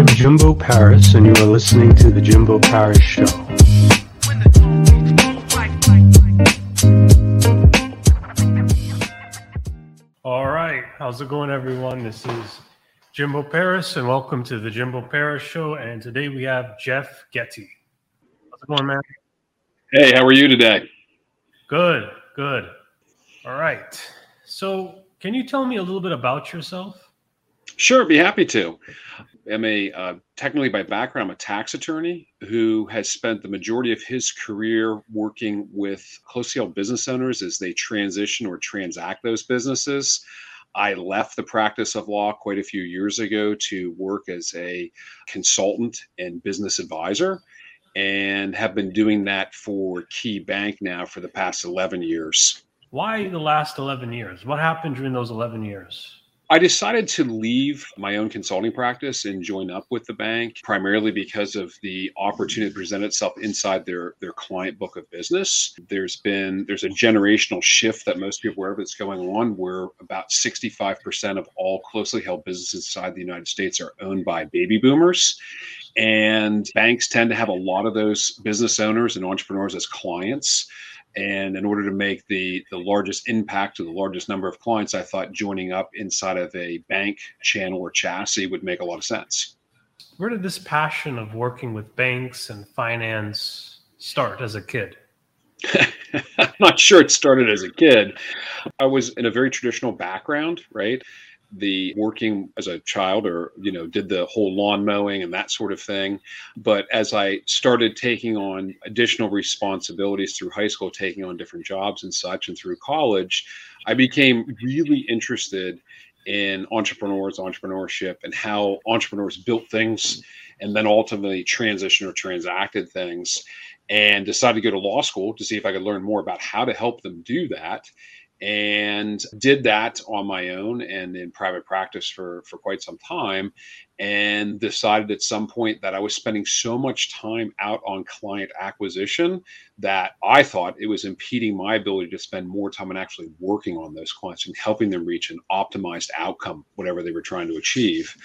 am Jimbo Paris, and you are listening to The Jimbo Paris Show. All right, how's it going, everyone? This is Jimbo Paris, and welcome to The Jimbo Paris Show. And today we have Jeff Getty. How's it going, man? Hey, how are you today? Good, good. All right. So, can you tell me a little bit about yourself? Sure, be happy to. I'm a uh, technically by background, I'm a tax attorney who has spent the majority of his career working with held business owners as they transition or transact those businesses. I left the practice of law quite a few years ago to work as a consultant and business advisor and have been doing that for Key Bank now for the past 11 years. Why the last 11 years? What happened during those 11 years? I decided to leave my own consulting practice and join up with the bank primarily because of the opportunity to present itself inside their their client book of business. There's been there's a generational shift that most people are aware of that's going on where about 65% of all closely held businesses inside the United States are owned by baby boomers. And banks tend to have a lot of those business owners and entrepreneurs as clients. And in order to make the, the largest impact to the largest number of clients, I thought joining up inside of a bank channel or chassis would make a lot of sense. Where did this passion of working with banks and finance start as a kid? I'm not sure it started as a kid. I was in a very traditional background, right? The working as a child or you know did the whole lawn mowing and that sort of thing. But as i started taking on additional responsibilities through high school taking on different jobs and such and through college i became really interested in entrepreneurs entrepreneurship and how entrepreneurs built things and then ultimately transition or transacted things and decided to go to law school to see if i could learn more about how to help them do that and did that on my own and in private practice for for quite some time and decided at some point that I was spending so much time out on client acquisition that I thought it was impeding my ability to spend more time on actually working on those clients and helping them reach an optimized outcome whatever they were trying to achieve.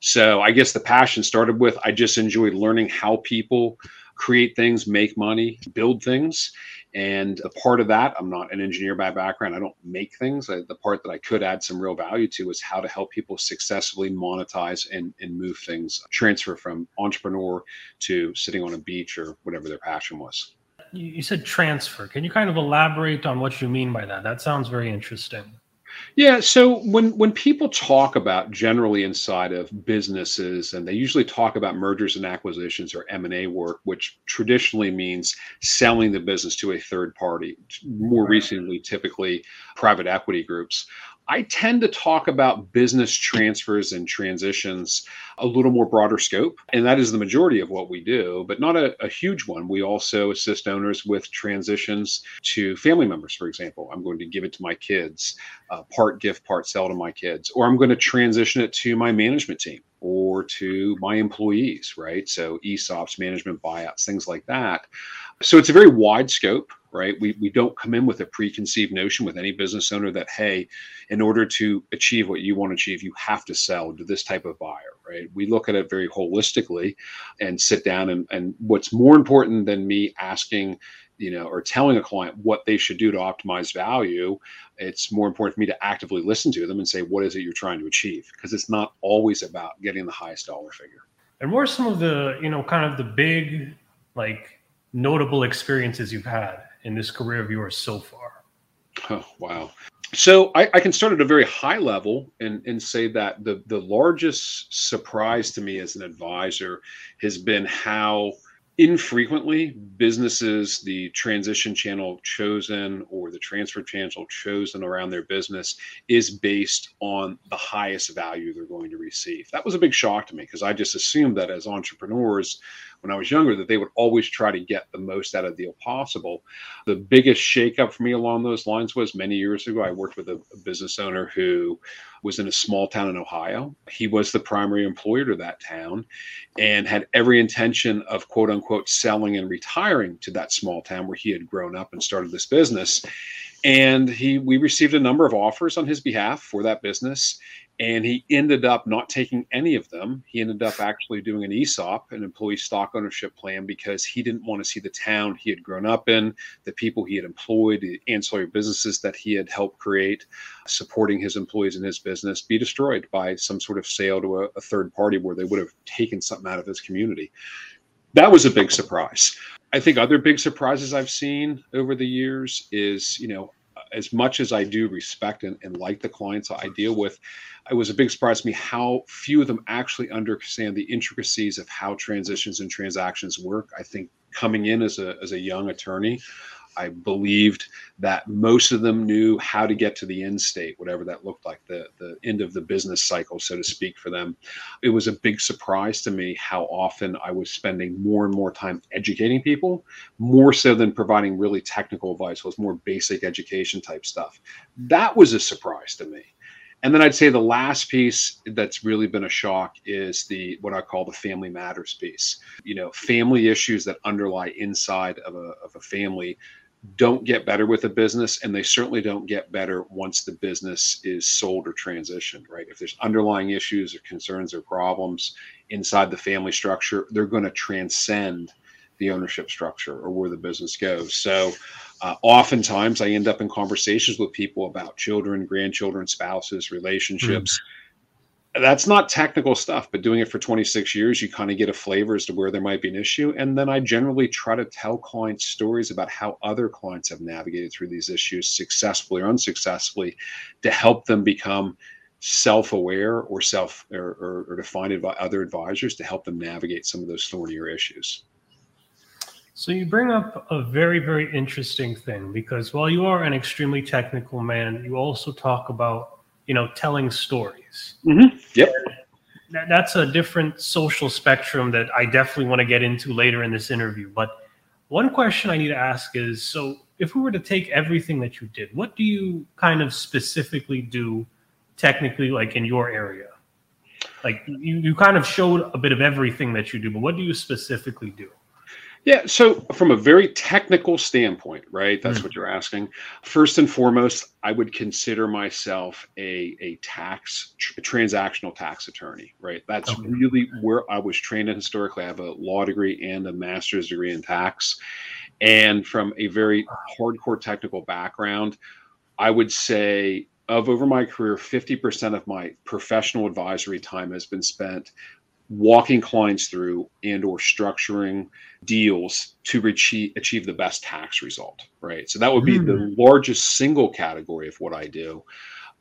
So I guess the passion started with I just enjoyed learning how people create things make money build things and the part of that, I'm not an engineer by background. I don't make things. I, the part that I could add some real value to is how to help people successfully monetize and, and move things, transfer from entrepreneur to sitting on a beach or whatever their passion was. You said transfer. Can you kind of elaborate on what you mean by that? That sounds very interesting. Yeah, so when when people talk about generally inside of businesses and they usually talk about mergers and acquisitions or M&A work which traditionally means selling the business to a third party, more recently typically private equity groups. I tend to talk about business transfers and transitions a little more broader scope, and that is the majority of what we do, but not a, a, huge one. We also assist owners with transitions to family members, for example. I'm going to give it to my kids, uh, part gift, part sell to my kids, or I'm going to transition it to my management team or to my employees, right? So ESOPs, management buyouts, things like that. So it's a very wide scope right? We, we don't come in with a preconceived notion with any business owner that, hey, in order to achieve what you want to achieve, you have to sell to this type of buyer, right? We look at it very holistically and sit down. And, and what's more important than me asking, you know, or telling a client what they should do to optimize value, it's more important for me to actively listen to them and say, what is it you're trying to achieve? Because it's not always about getting the highest dollar figure. And what are some of the, you know, kind of the big, like, notable experiences you've had in this career of yours so far? Oh, wow. So I, I, can start at a very high level and, and say that the, the largest surprise to me as an advisor has been how infrequently businesses the transition channel chosen or the transfer channel chosen around their business is based on the highest value they're going to receive. That was a big shock to me because i just assumed that as entrepreneurs when I was younger that they would always try to get the most out of deal possible. The biggest shakeup for me along those lines was many years ago. I worked with a, a business owner who was in a small town in Ohio. He was the primary employer to that town and had every intention of quote unquote selling and retiring to that small town where he had grown up and started this business. and he we received a number of offers on his behalf for that business and he ended up not taking any of them. He ended up actually doing an ESOP, an employee stock ownership plan, because he didn't want to see the town he had grown up in, the people he had employed, the ancillary businesses that he had helped create, supporting his employees in his business, be destroyed by some sort of sale to a, a third party where they would have taken something out of his community. That was a big surprise. I think other big surprises I've seen over the years is, you know, as much as I do respect and, and like the clients I deal with, it was a big surprise to me how few of them actually understand the intricacies of how transitions and transactions work. I think coming in as a as a young attorney, I believed that most of them knew how to get to the end state, whatever that looked like, the, the end of the business cycle, so to speak, for them. It was a big surprise to me how often I was spending more and more time educating people, more so than providing really technical advice, it was more basic education type stuff. That was a surprise to me. And then I'd say the last piece that's really been a shock is the what I call the family matters piece. You know, family issues that underlie inside of a, of a family don't get better with a business and they certainly don't get better once the business is sold or transitioned right? If there's underlying issues or concerns or problems inside the family structure they're going to transcend the ownership structure or where the business goes. So uh, oftentimes i end up in conversations with people about children grandchildren spouses relationships. Mm that's not technical stuff, but doing it for 26 years, you kind of get a flavor as to where there might be an issue. And then I generally try to tell clients stories about how other clients have navigated through these issues successfully or unsuccessfully to help them become self-aware or self or, or, or to find other advisors to help them navigate some of those thornier issues. So you bring up a very, very interesting thing because while you are an extremely technical man, you also talk about you know, telling stories. Mm-hmm. Yep. That, that's a different social spectrum that I definitely want to get into later in this interview. But one question I need to ask is so if we were to take everything that you did, what do you kind of specifically do technically like in your area? Like you, you kind of showed a bit of everything that you do, but what do you specifically do? Yeah, so from a very technical standpoint, right? That's mm. what you're asking. First and foremost, I would consider myself a a tax a transactional tax attorney, right? That's okay. really where I was trained in historically. I have a law degree and a master's degree in tax. And from a very hardcore technical background, I would say of over my career, 50% of my professional advisory time has been spent walking clients through and or structuring deals to achieve, achieve the best tax result right so that would be mm. the hmm. largest single category of what i do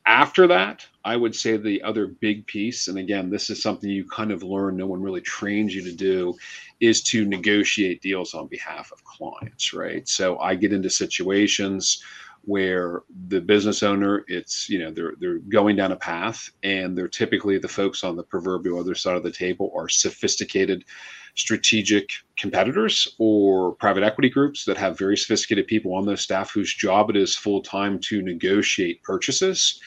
after that i would say the other big piece and again this is something you kind of learn no one really trains you to do is to negotiate deals on behalf of clients right so i get into situations where the business owner it's you know they're they're going down a path and they're typically the folks on the proverbial other side of the table are sophisticated strategic competitors or private equity groups that have very sophisticated people on their staff whose job it is full time to negotiate purchases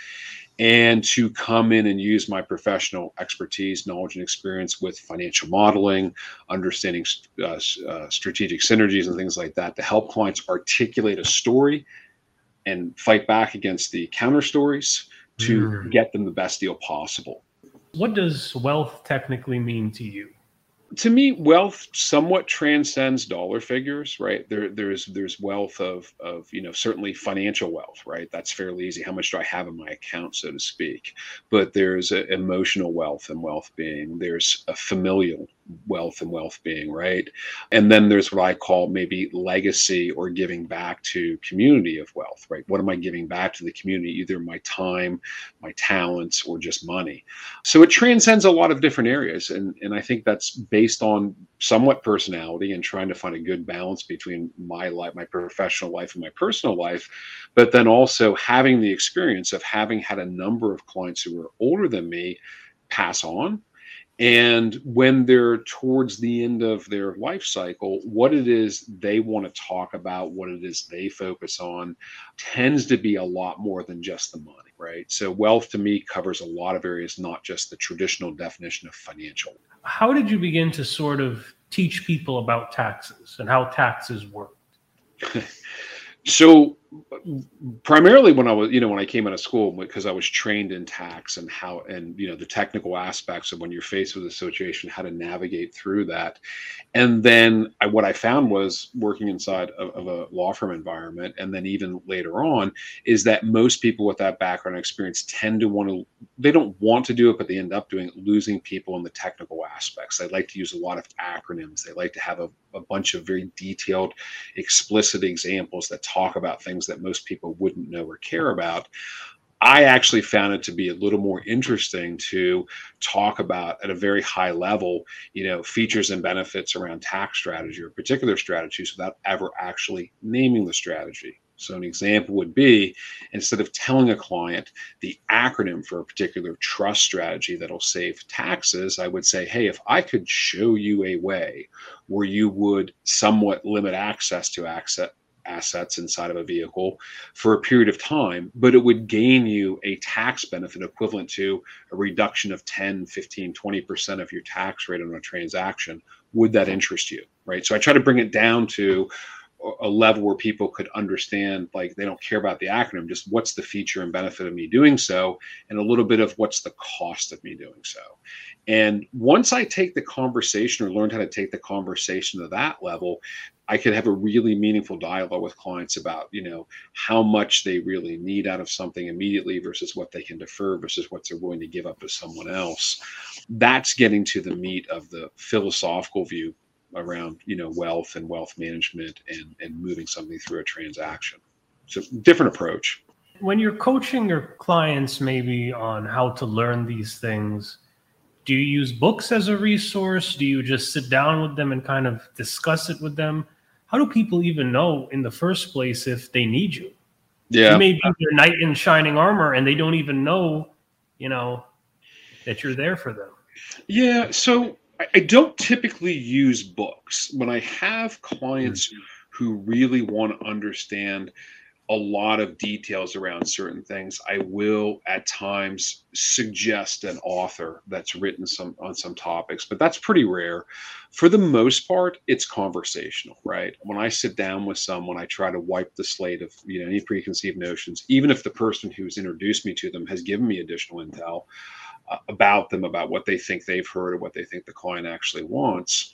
and to come in and use my professional expertise, knowledge, and experience with financial modeling, understanding uh, uh, strategic synergies, and things like that to help clients articulate a story and fight back against the counter stories to mm. get them the best deal possible. What does wealth technically mean to you? to me, wealth somewhat transcends dollar figures, right? There, there's there's wealth of of you know certainly financial wealth, right? That's fairly easy. How much do I have in my account, so to speak? But there's a emotional wealth and wealth being. There's a familial wealth and wealth being, right? And then there's what I call maybe legacy or giving back to community of wealth, right? What am I giving back to the community? Either my time, my talents, or just money. So it transcends a lot of different areas. And, and I think that's based on somewhat personality and trying to find a good balance between my life, my professional life, and my personal life. But then also having the experience of having had a number of clients who were older than me pass on and when they're towards the end of their life cycle what it is they want to talk about what it is they focus on tends to be a lot more than just the money right? So wealth to me covers a lot of areas not just the traditional definition of financial. How did you begin to sort of teach people about taxes and how taxes work so primarily when I was, you know, when I came out of school, because I was trained in tax and how, and you know, the technical aspects of when you're faced with a situation, how to navigate through that. And then I, what I found was working inside of, of, a law firm environment, and then even later on, is that most people with that background experience tend to want to, they don't want to do it, but they end up doing it, losing people in the technical aspects. They like to use a lot of acronyms. They like to have a, a bunch of very detailed, explicit examples that talk about things that most people wouldn't know or care about. I actually found it to be a little more interesting to talk about at a very high level, you know, features and benefits around tax strategy or particular strategies without ever actually naming the strategy. So, an example would be instead of telling a client the acronym for a particular trust strategy that'll save taxes, I would say, hey, if I could show you a way where you would somewhat limit access to asset, assets inside of a vehicle for a period of time, but it would gain you a tax benefit equivalent to a reduction of 10, 15, 20% of your tax rate on a transaction. Would that interest you? Right. So I try to bring it down to a level where people could understand like they don't care about the acronym just what's the feature and benefit of me doing so and a little bit of what's the cost of me doing so. And once i take the conversation or learned how to take the conversation to that level i could have a really meaningful dialogue with clients about you know how much they really need out of something immediately versus what they can defer versus what they're willing to give up to someone else. That's getting to the meat of the philosophical view around you know wealth and wealth management and and moving something through a transaction. So different approach. When you're coaching your clients maybe on how to learn these things do you use books as a resource? Do you just sit down with them and kind of discuss it with them? How do people even know in the first place if they need you? Yeah. You may be their knight in shining armor and they don't even know you know that you're there for them. Yeah so I don't typically use books when I have clients mm-hmm. who really want to understand a lot of details around certain things. I will at times suggest an author that's written some on some topics, but that's pretty rare. For the most part, it's conversational, right? When I sit down with someone, I try to wipe the slate of you know any preconceived notions, even if the person who's introduced me to them has given me additional intel about them, about what they think they've heard or what they think the client actually wants.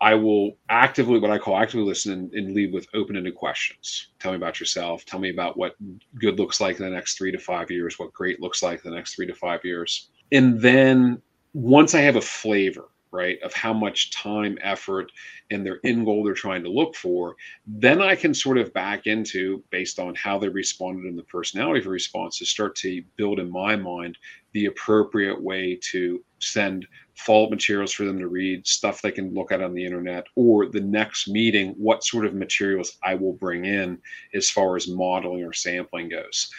I will actively, what I call actively listen and, and lead with open ended questions. Tell me about yourself. Tell me about what good looks like in the next three to five years, what great looks like in the next three to five years. And then once I have a flavor, right, of how much time, effort, and their end goal they're trying to look for, then I can sort of back into, based on how they responded and the personality of response, to start to build in my mind the appropriate way to send follow materials for them to read, stuff they can look at on the internet, or the next meeting, what sort of materials I will bring in as far as modeling or sampling goes.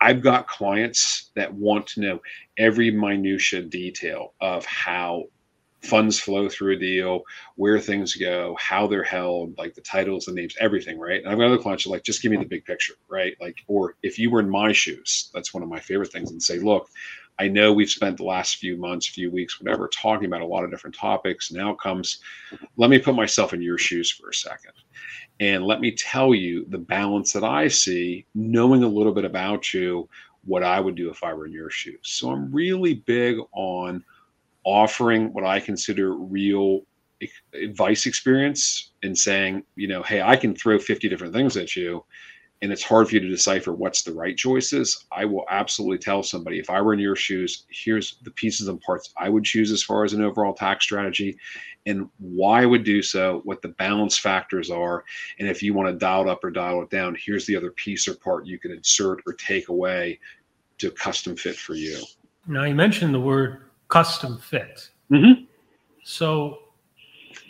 I've got clients that want to know every minutia detail of how funds flow through a deal, where things go, how they're held, like the titles, the names, everything, right? And I've got other clients who are like, just give me the big picture, right? Like, or if you were in my shoes, that's one of my favorite things, and say, look, I know we've spent the last few months, few weeks, whatever, talking about a lot of different topics and outcomes. Let me put myself in your shoes for a second. And let me tell you the balance that I see, knowing a little bit about you, what I would do if I were in your shoes. So I'm really big on offering what I consider real advice experience and saying, you know, hey, I can throw 50 different things at you and it's hard for you to decipher what's the right choices. I will absolutely tell somebody if I were in your shoes, here's the pieces and parts I would choose as far as an overall tax strategy and why I would do so, what the balance factors are. And if you want to dial it up or dial it down, here's the other piece or part you can insert or take away to custom fit for you. Now, you mentioned the word custom fit. Mm-hmm. So,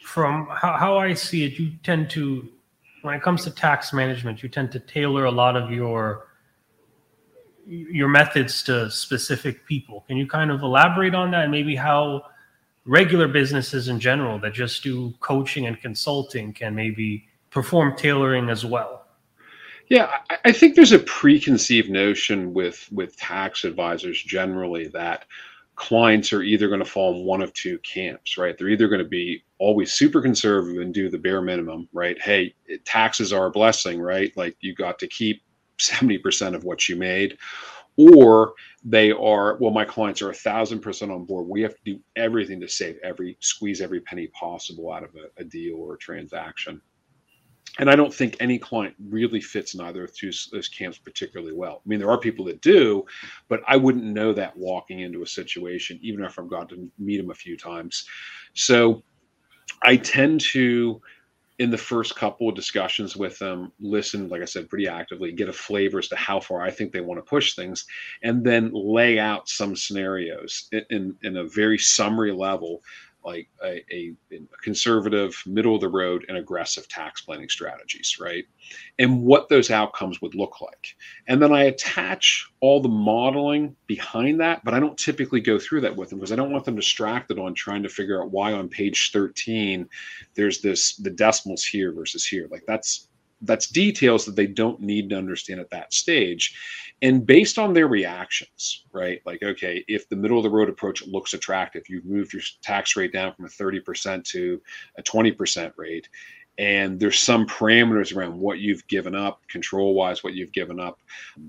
from how, how I see it, you tend to, when it comes to tax management, you tend to tailor a lot of your your methods to specific people. Can you kind of elaborate on that and maybe how regular businesses in general that just do coaching and consulting can maybe perform tailoring as well? Yeah, I think there's a preconceived notion with with tax advisors generally that clients are either going to fall in one of two camps, right? They're either going to be always super conservative and do the bare minimum, right? Hey, taxes are a blessing, right? Like you got to keep 70% of what you made or they are well my clients are a thousand percent on board we have to do everything to save every squeeze every penny possible out of a, a deal or a transaction and I don't think any client really fits in either of those camps particularly well. I mean, there are people that do, but I wouldn't know that walking into a situation, even if I've got to meet them a few times. So I tend to, in the first couple of discussions with them, listen, like I said, pretty actively, get a flavor as to how far I think they want to push things, and then lay out some scenarios in, in, in a very summary level like a, a, conservative, middle of the road, and aggressive tax planning strategies, right? And what those outcomes would look like. And then I attach all the modeling behind that, but I don't typically go through that with them because I don't want them distracted on trying to figure out why on page 13 there's this the decimals here versus here. Like that's that's details that they don't need to understand at that stage. And based on their reactions right? Like okay if the middle of the road approach looks attractive you've moved your tax rate down from a 30% to a 20% rate and there's some parameters around what you've given up control wise what you've given up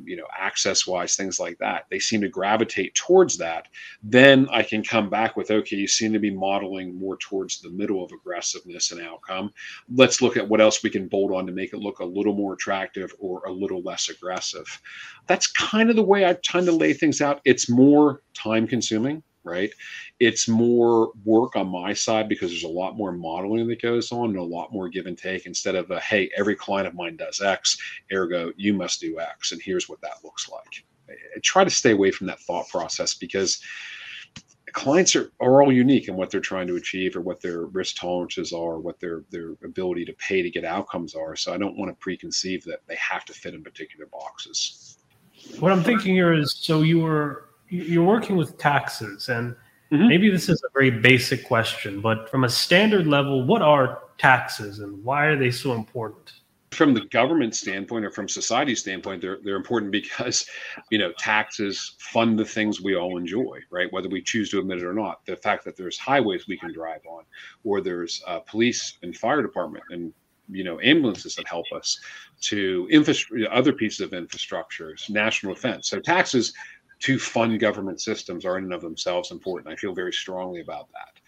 you know access wise things like that. They seem to gravitate towards that. Then i can come back with okay you seem to be modeling more towards the middle of aggressiveness and outcome. Let's look at what else we can bolt on to make it look a little more attractive or a little less aggressive. That's kind of the way i tend to lay things out. It's more time consuming right? It's more work on my side because there's a lot more modeling that goes on and a lot more give and take instead of a, hey, every client of mine does X, ergo, you must do X, and here's what that looks like. I try to stay away from that thought process because clients are, are all unique in what they're trying to achieve or what their risk tolerances are, what their their ability to pay to get outcomes are. So I don't want to preconceive that they have to fit in particular boxes. What I'm thinking here is so you were you're working with taxes and mm-hmm. maybe this is a very basic question but from a standard level what are taxes and why are they so important? From the government standpoint or from society standpoint they're, they're important because you know taxes fund the things we all enjoy right? Whether we choose to admit it or not the fact that there's highways we can drive on or there's uh, police and fire department and you know ambulances that help us to infrastructure other pieces of infrastructure national defense. So taxes to fund government systems are in and of themselves important. I feel very strongly about that.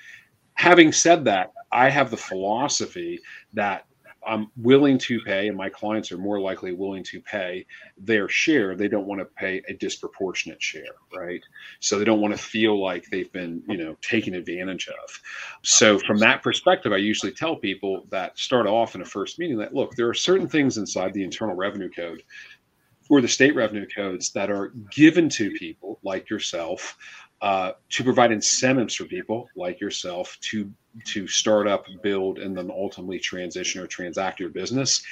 Having said that, I have the philosophy that I'm willing to pay, and my clients are more likely willing to pay their share. They don't want to pay a disproportionate share, right? So they don't want to feel like they've been, you know, taken advantage of. So from that perspective, I usually tell people that start off in a first meeting that look, there are certain things inside the Internal Revenue Code or the state revenue codes that are given to people like yourself uh, to provide incentives for people like yourself to to start up, build, and then ultimately transition or transact your business.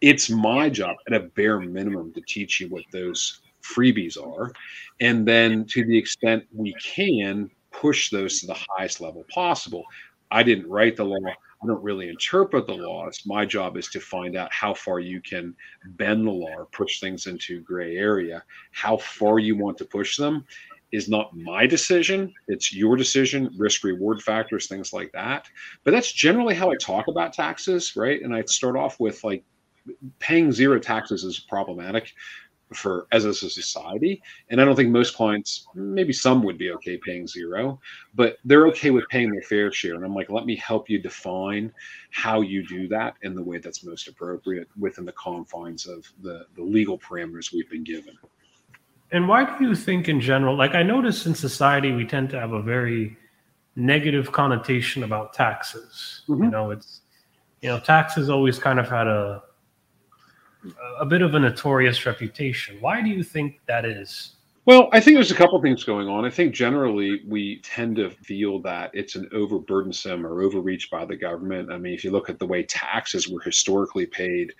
It's my job at a bare minimum to teach you what those freebies are, and then to the extent we can push those to the highest level possible. I didn't write the law. I don't really interpret the laws. My job is to find out how far you can bend the law or push things into gray area. How far you want to push them is not my decision. It's your decision, risk reward factors, things like that. But that's generally how I talk about taxes, right? And I start off with like paying zero taxes is problematic for as a society. And I don't think most clients, maybe some would be okay paying zero, but they're okay with paying their fair share. And I'm like, let me help you define how you do that in the way that's most appropriate within the confines of the, the legal parameters we've been given. And why do you think in general, like I notice in society, we tend to have a very negative connotation about taxes. Mm-hmm. You know, it's, you know, taxes always kind of had a, a bit of a notorious reputation. Why do you think that is? Well, I think there's a couple things going on. I think generally we tend to feel that it's an overburdensome or overreach by the government. I mean, if you look at the way taxes were historically paid,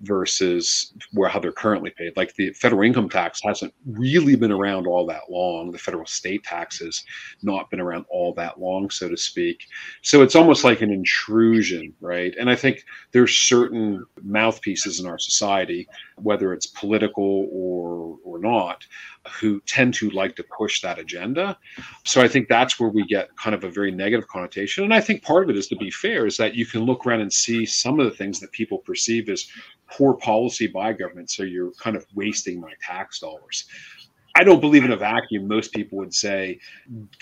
versus where how they're currently paid. Like the federal income tax hasn't really been around all that long. The federal estate tax has not been around all that long, so to speak. So it's almost like an intrusion, right? And I think there's certain mouthpieces in our society, whether it's political or or not, who tend to like to push that agenda. So I think that's where we get kind of a very negative connotation. And I think part of it is to be fair, is that you can look around and see some of the things that people perceive as poor policy by government. So you're kind of wasting my tax dollars. I don't believe in a vacuum. Most people would say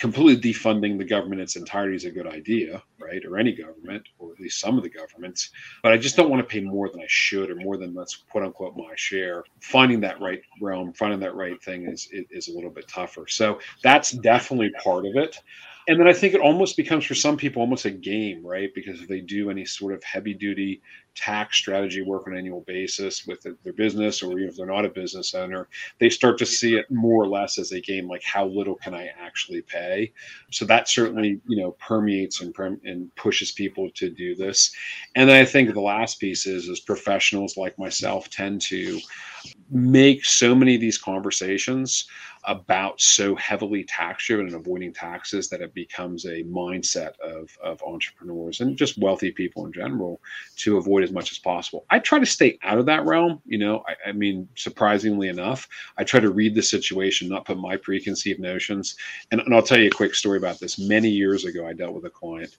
completely defunding the government in its entirety is a good idea, right? Or any government, or at least some of the governments. But I just don't want to pay more than I should, or more than that's quote unquote my share. Finding that right realm, finding that right thing is is a little bit tougher. So that's definitely part of it and then I think it almost becomes for some people almost a game, right? Because if they do any sort of heavy duty tax strategy work on an annual basis with their business, or even if they're not a business owner, they start to see it more or less as a game, like how little can I actually pay? So that certainly, you know, permeates and, and pushes people to do this. And then I think the last piece is, is professionals like myself tend to make so many of these conversations about so heavily tax driven and avoiding taxes that it becomes a mindset of, of entrepreneurs and just wealthy people in general to avoid as much as possible. I try to stay out of that realm. You know, I, I mean, surprisingly enough, I try to read the situation, not put my preconceived notions. And, and I'll tell you a quick story about this. Many years ago, I dealt with a client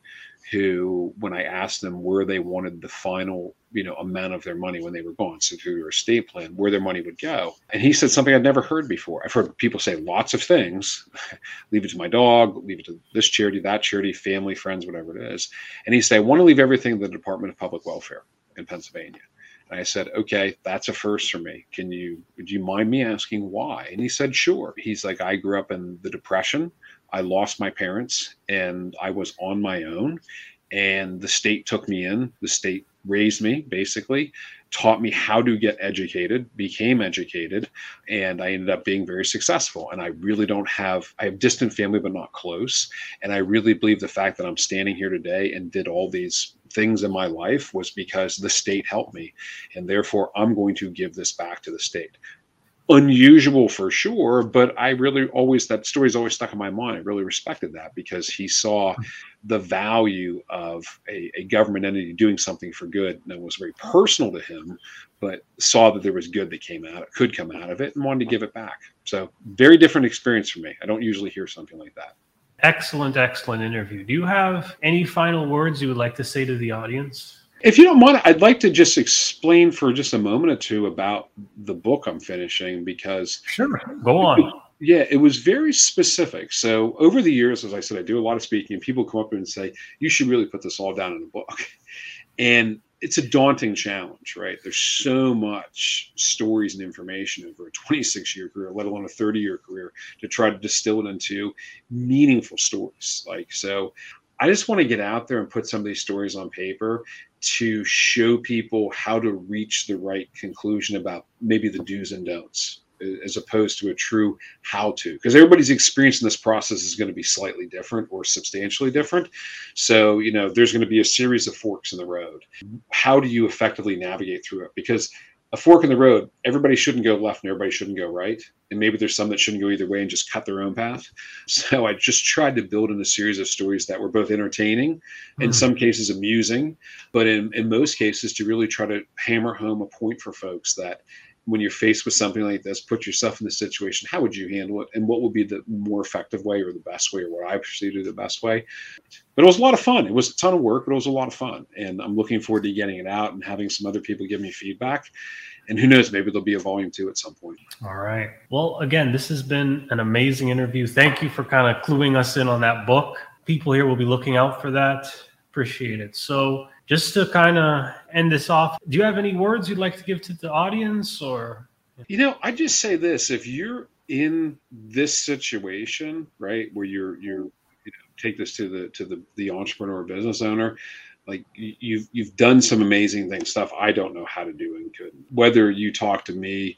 who, when I asked them where they wanted the final, you know, amount of their money when they were gone, so through their estate plan, where their money would go, and he said something I'd never heard before. I've heard people say lots of things, leave it to my dog, leave it to this charity, that charity, family, friends, whatever it is, and he said, I want to leave everything to the Department of Public Welfare in Pennsylvania. And I said, okay, that's a first for me. Can you, would you mind me asking why? And he said, sure. He's like, I grew up in the Depression. I lost my parents and I was on my own. And the state took me in. The state raised me, basically, taught me how to get educated, became educated, and I ended up being very successful. And I really don't have, I have distant family, but not close. And I really believe the fact that I'm standing here today and did all these things in my life was because the state helped me. And therefore, I'm going to give this back to the state unusual for sure but i really always that story's always stuck in my mind i really respected that because he saw the value of a, a, government entity doing something for good and it was very personal to him but saw that there was good that came out could come out of it and wanted to give it back. So very different experience for me. I don't usually hear something like that. Excellent excellent interview. Do you have any final words you would like to say to the audience? If you don't mind, I'd like to just explain for just a moment or two about the book I'm finishing because. Sure, go on. Yeah, it was very specific. So over the years, as I said, I do a lot of speaking, and people come up and say, "You should really put this all down in a book," and it's a daunting challenge, right? There's so much stories and information over a 26 year career, let alone a 30 year career, to try to distill it into meaningful stories. Like so, I just want to get out there and put some of these stories on paper to show people how to reach the right conclusion about maybe the do's and don'ts as opposed to a true how to because everybody's experience in this process is going to be slightly different or substantially different so you know there's going to be a series of forks in the road how do you effectively navigate through it because a fork in the road, everybody shouldn't go left and everybody shouldn't go right. And maybe there's some that shouldn't go either way and just cut their own path. So I just tried to build in a series of stories that were both entertaining, in mm. some cases amusing, but in, in most cases to really try to hammer home a point for folks that when you're faced with something like this, put yourself in the situation. How would you handle it? And what would be the more effective way or the best way or what I perceive to be the best way? But it was a lot of fun. It was a ton of work, but it was a lot of fun. And I'm looking forward to getting it out and having some other people give me feedback. And who knows, maybe there'll be a volume two at some point. All right. Well, again, this has been an amazing interview. Thank you for kind of cluing us in on that book. People here will be looking out for that. Appreciate it. So, just to kind of end this off, do you have any words you'd like to give to the audience or? You know, I just say this: if you're in this situation, right, where you're you're you know, take this to the to the the entrepreneur business owner, like you've you've done some amazing things stuff I don't know how to do and could. Whether you talk to me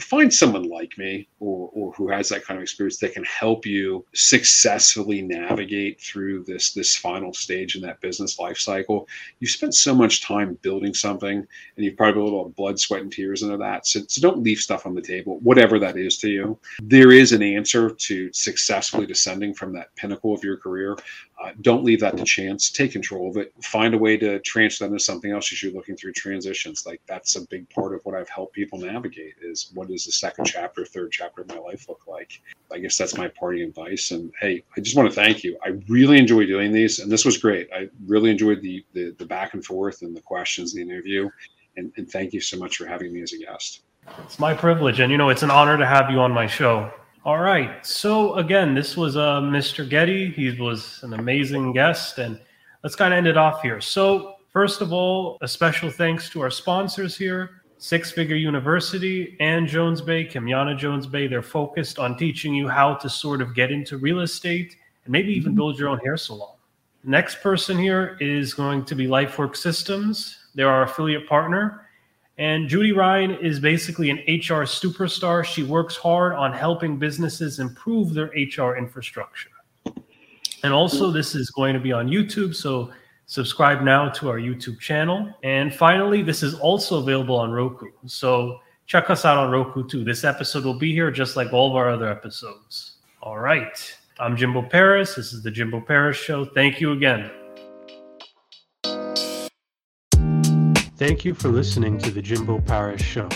find someone like me or, or who has that kind of experience that can help you successfully navigate through this this final stage in that business life cycle. You spent so much time building something and you've probably put a little blood sweat and tears into that. So, so don't leave stuff on the table whatever that is to you. There is an answer to successfully descending from that pinnacle of your career uh, don't leave that to chance. Take control of it. Find a way to transfer that into something else as you're looking through transitions. Like that's a big part of what I've helped people navigate is what does the second chapter, third chapter of my life look like? I guess that's my party advice. And hey, I just want to thank you. I really enjoy doing these, and this was great. I really enjoyed the the, the back and forth and the questions, the interview. And, and thank you so much for having me as a guest. It's my privilege. And, you know, it's an honor to have you on my show. All right. So, again, this was uh, Mr. Getty. He was an amazing guest. And let's kind of end it off here. So, first of all, a special thanks to our sponsors here Six Figure University and Jones Bay, Kimiana Jones Bay. They're focused on teaching you how to sort of get into real estate and maybe even mm-hmm. build your own hair salon. Next person here is going to be LifeWork Systems. They're our affiliate partner. And Judy Ryan is basically an HR superstar. She works hard on helping businesses improve their HR infrastructure. And also, this is going to be on YouTube. So, subscribe now to our YouTube channel. And finally, this is also available on Roku. So, check us out on Roku too. This episode will be here just like all of our other episodes. All right. I'm Jimbo Paris. This is the Jimbo Paris Show. Thank you again. Thank you for listening to the Jimbo Paris Show.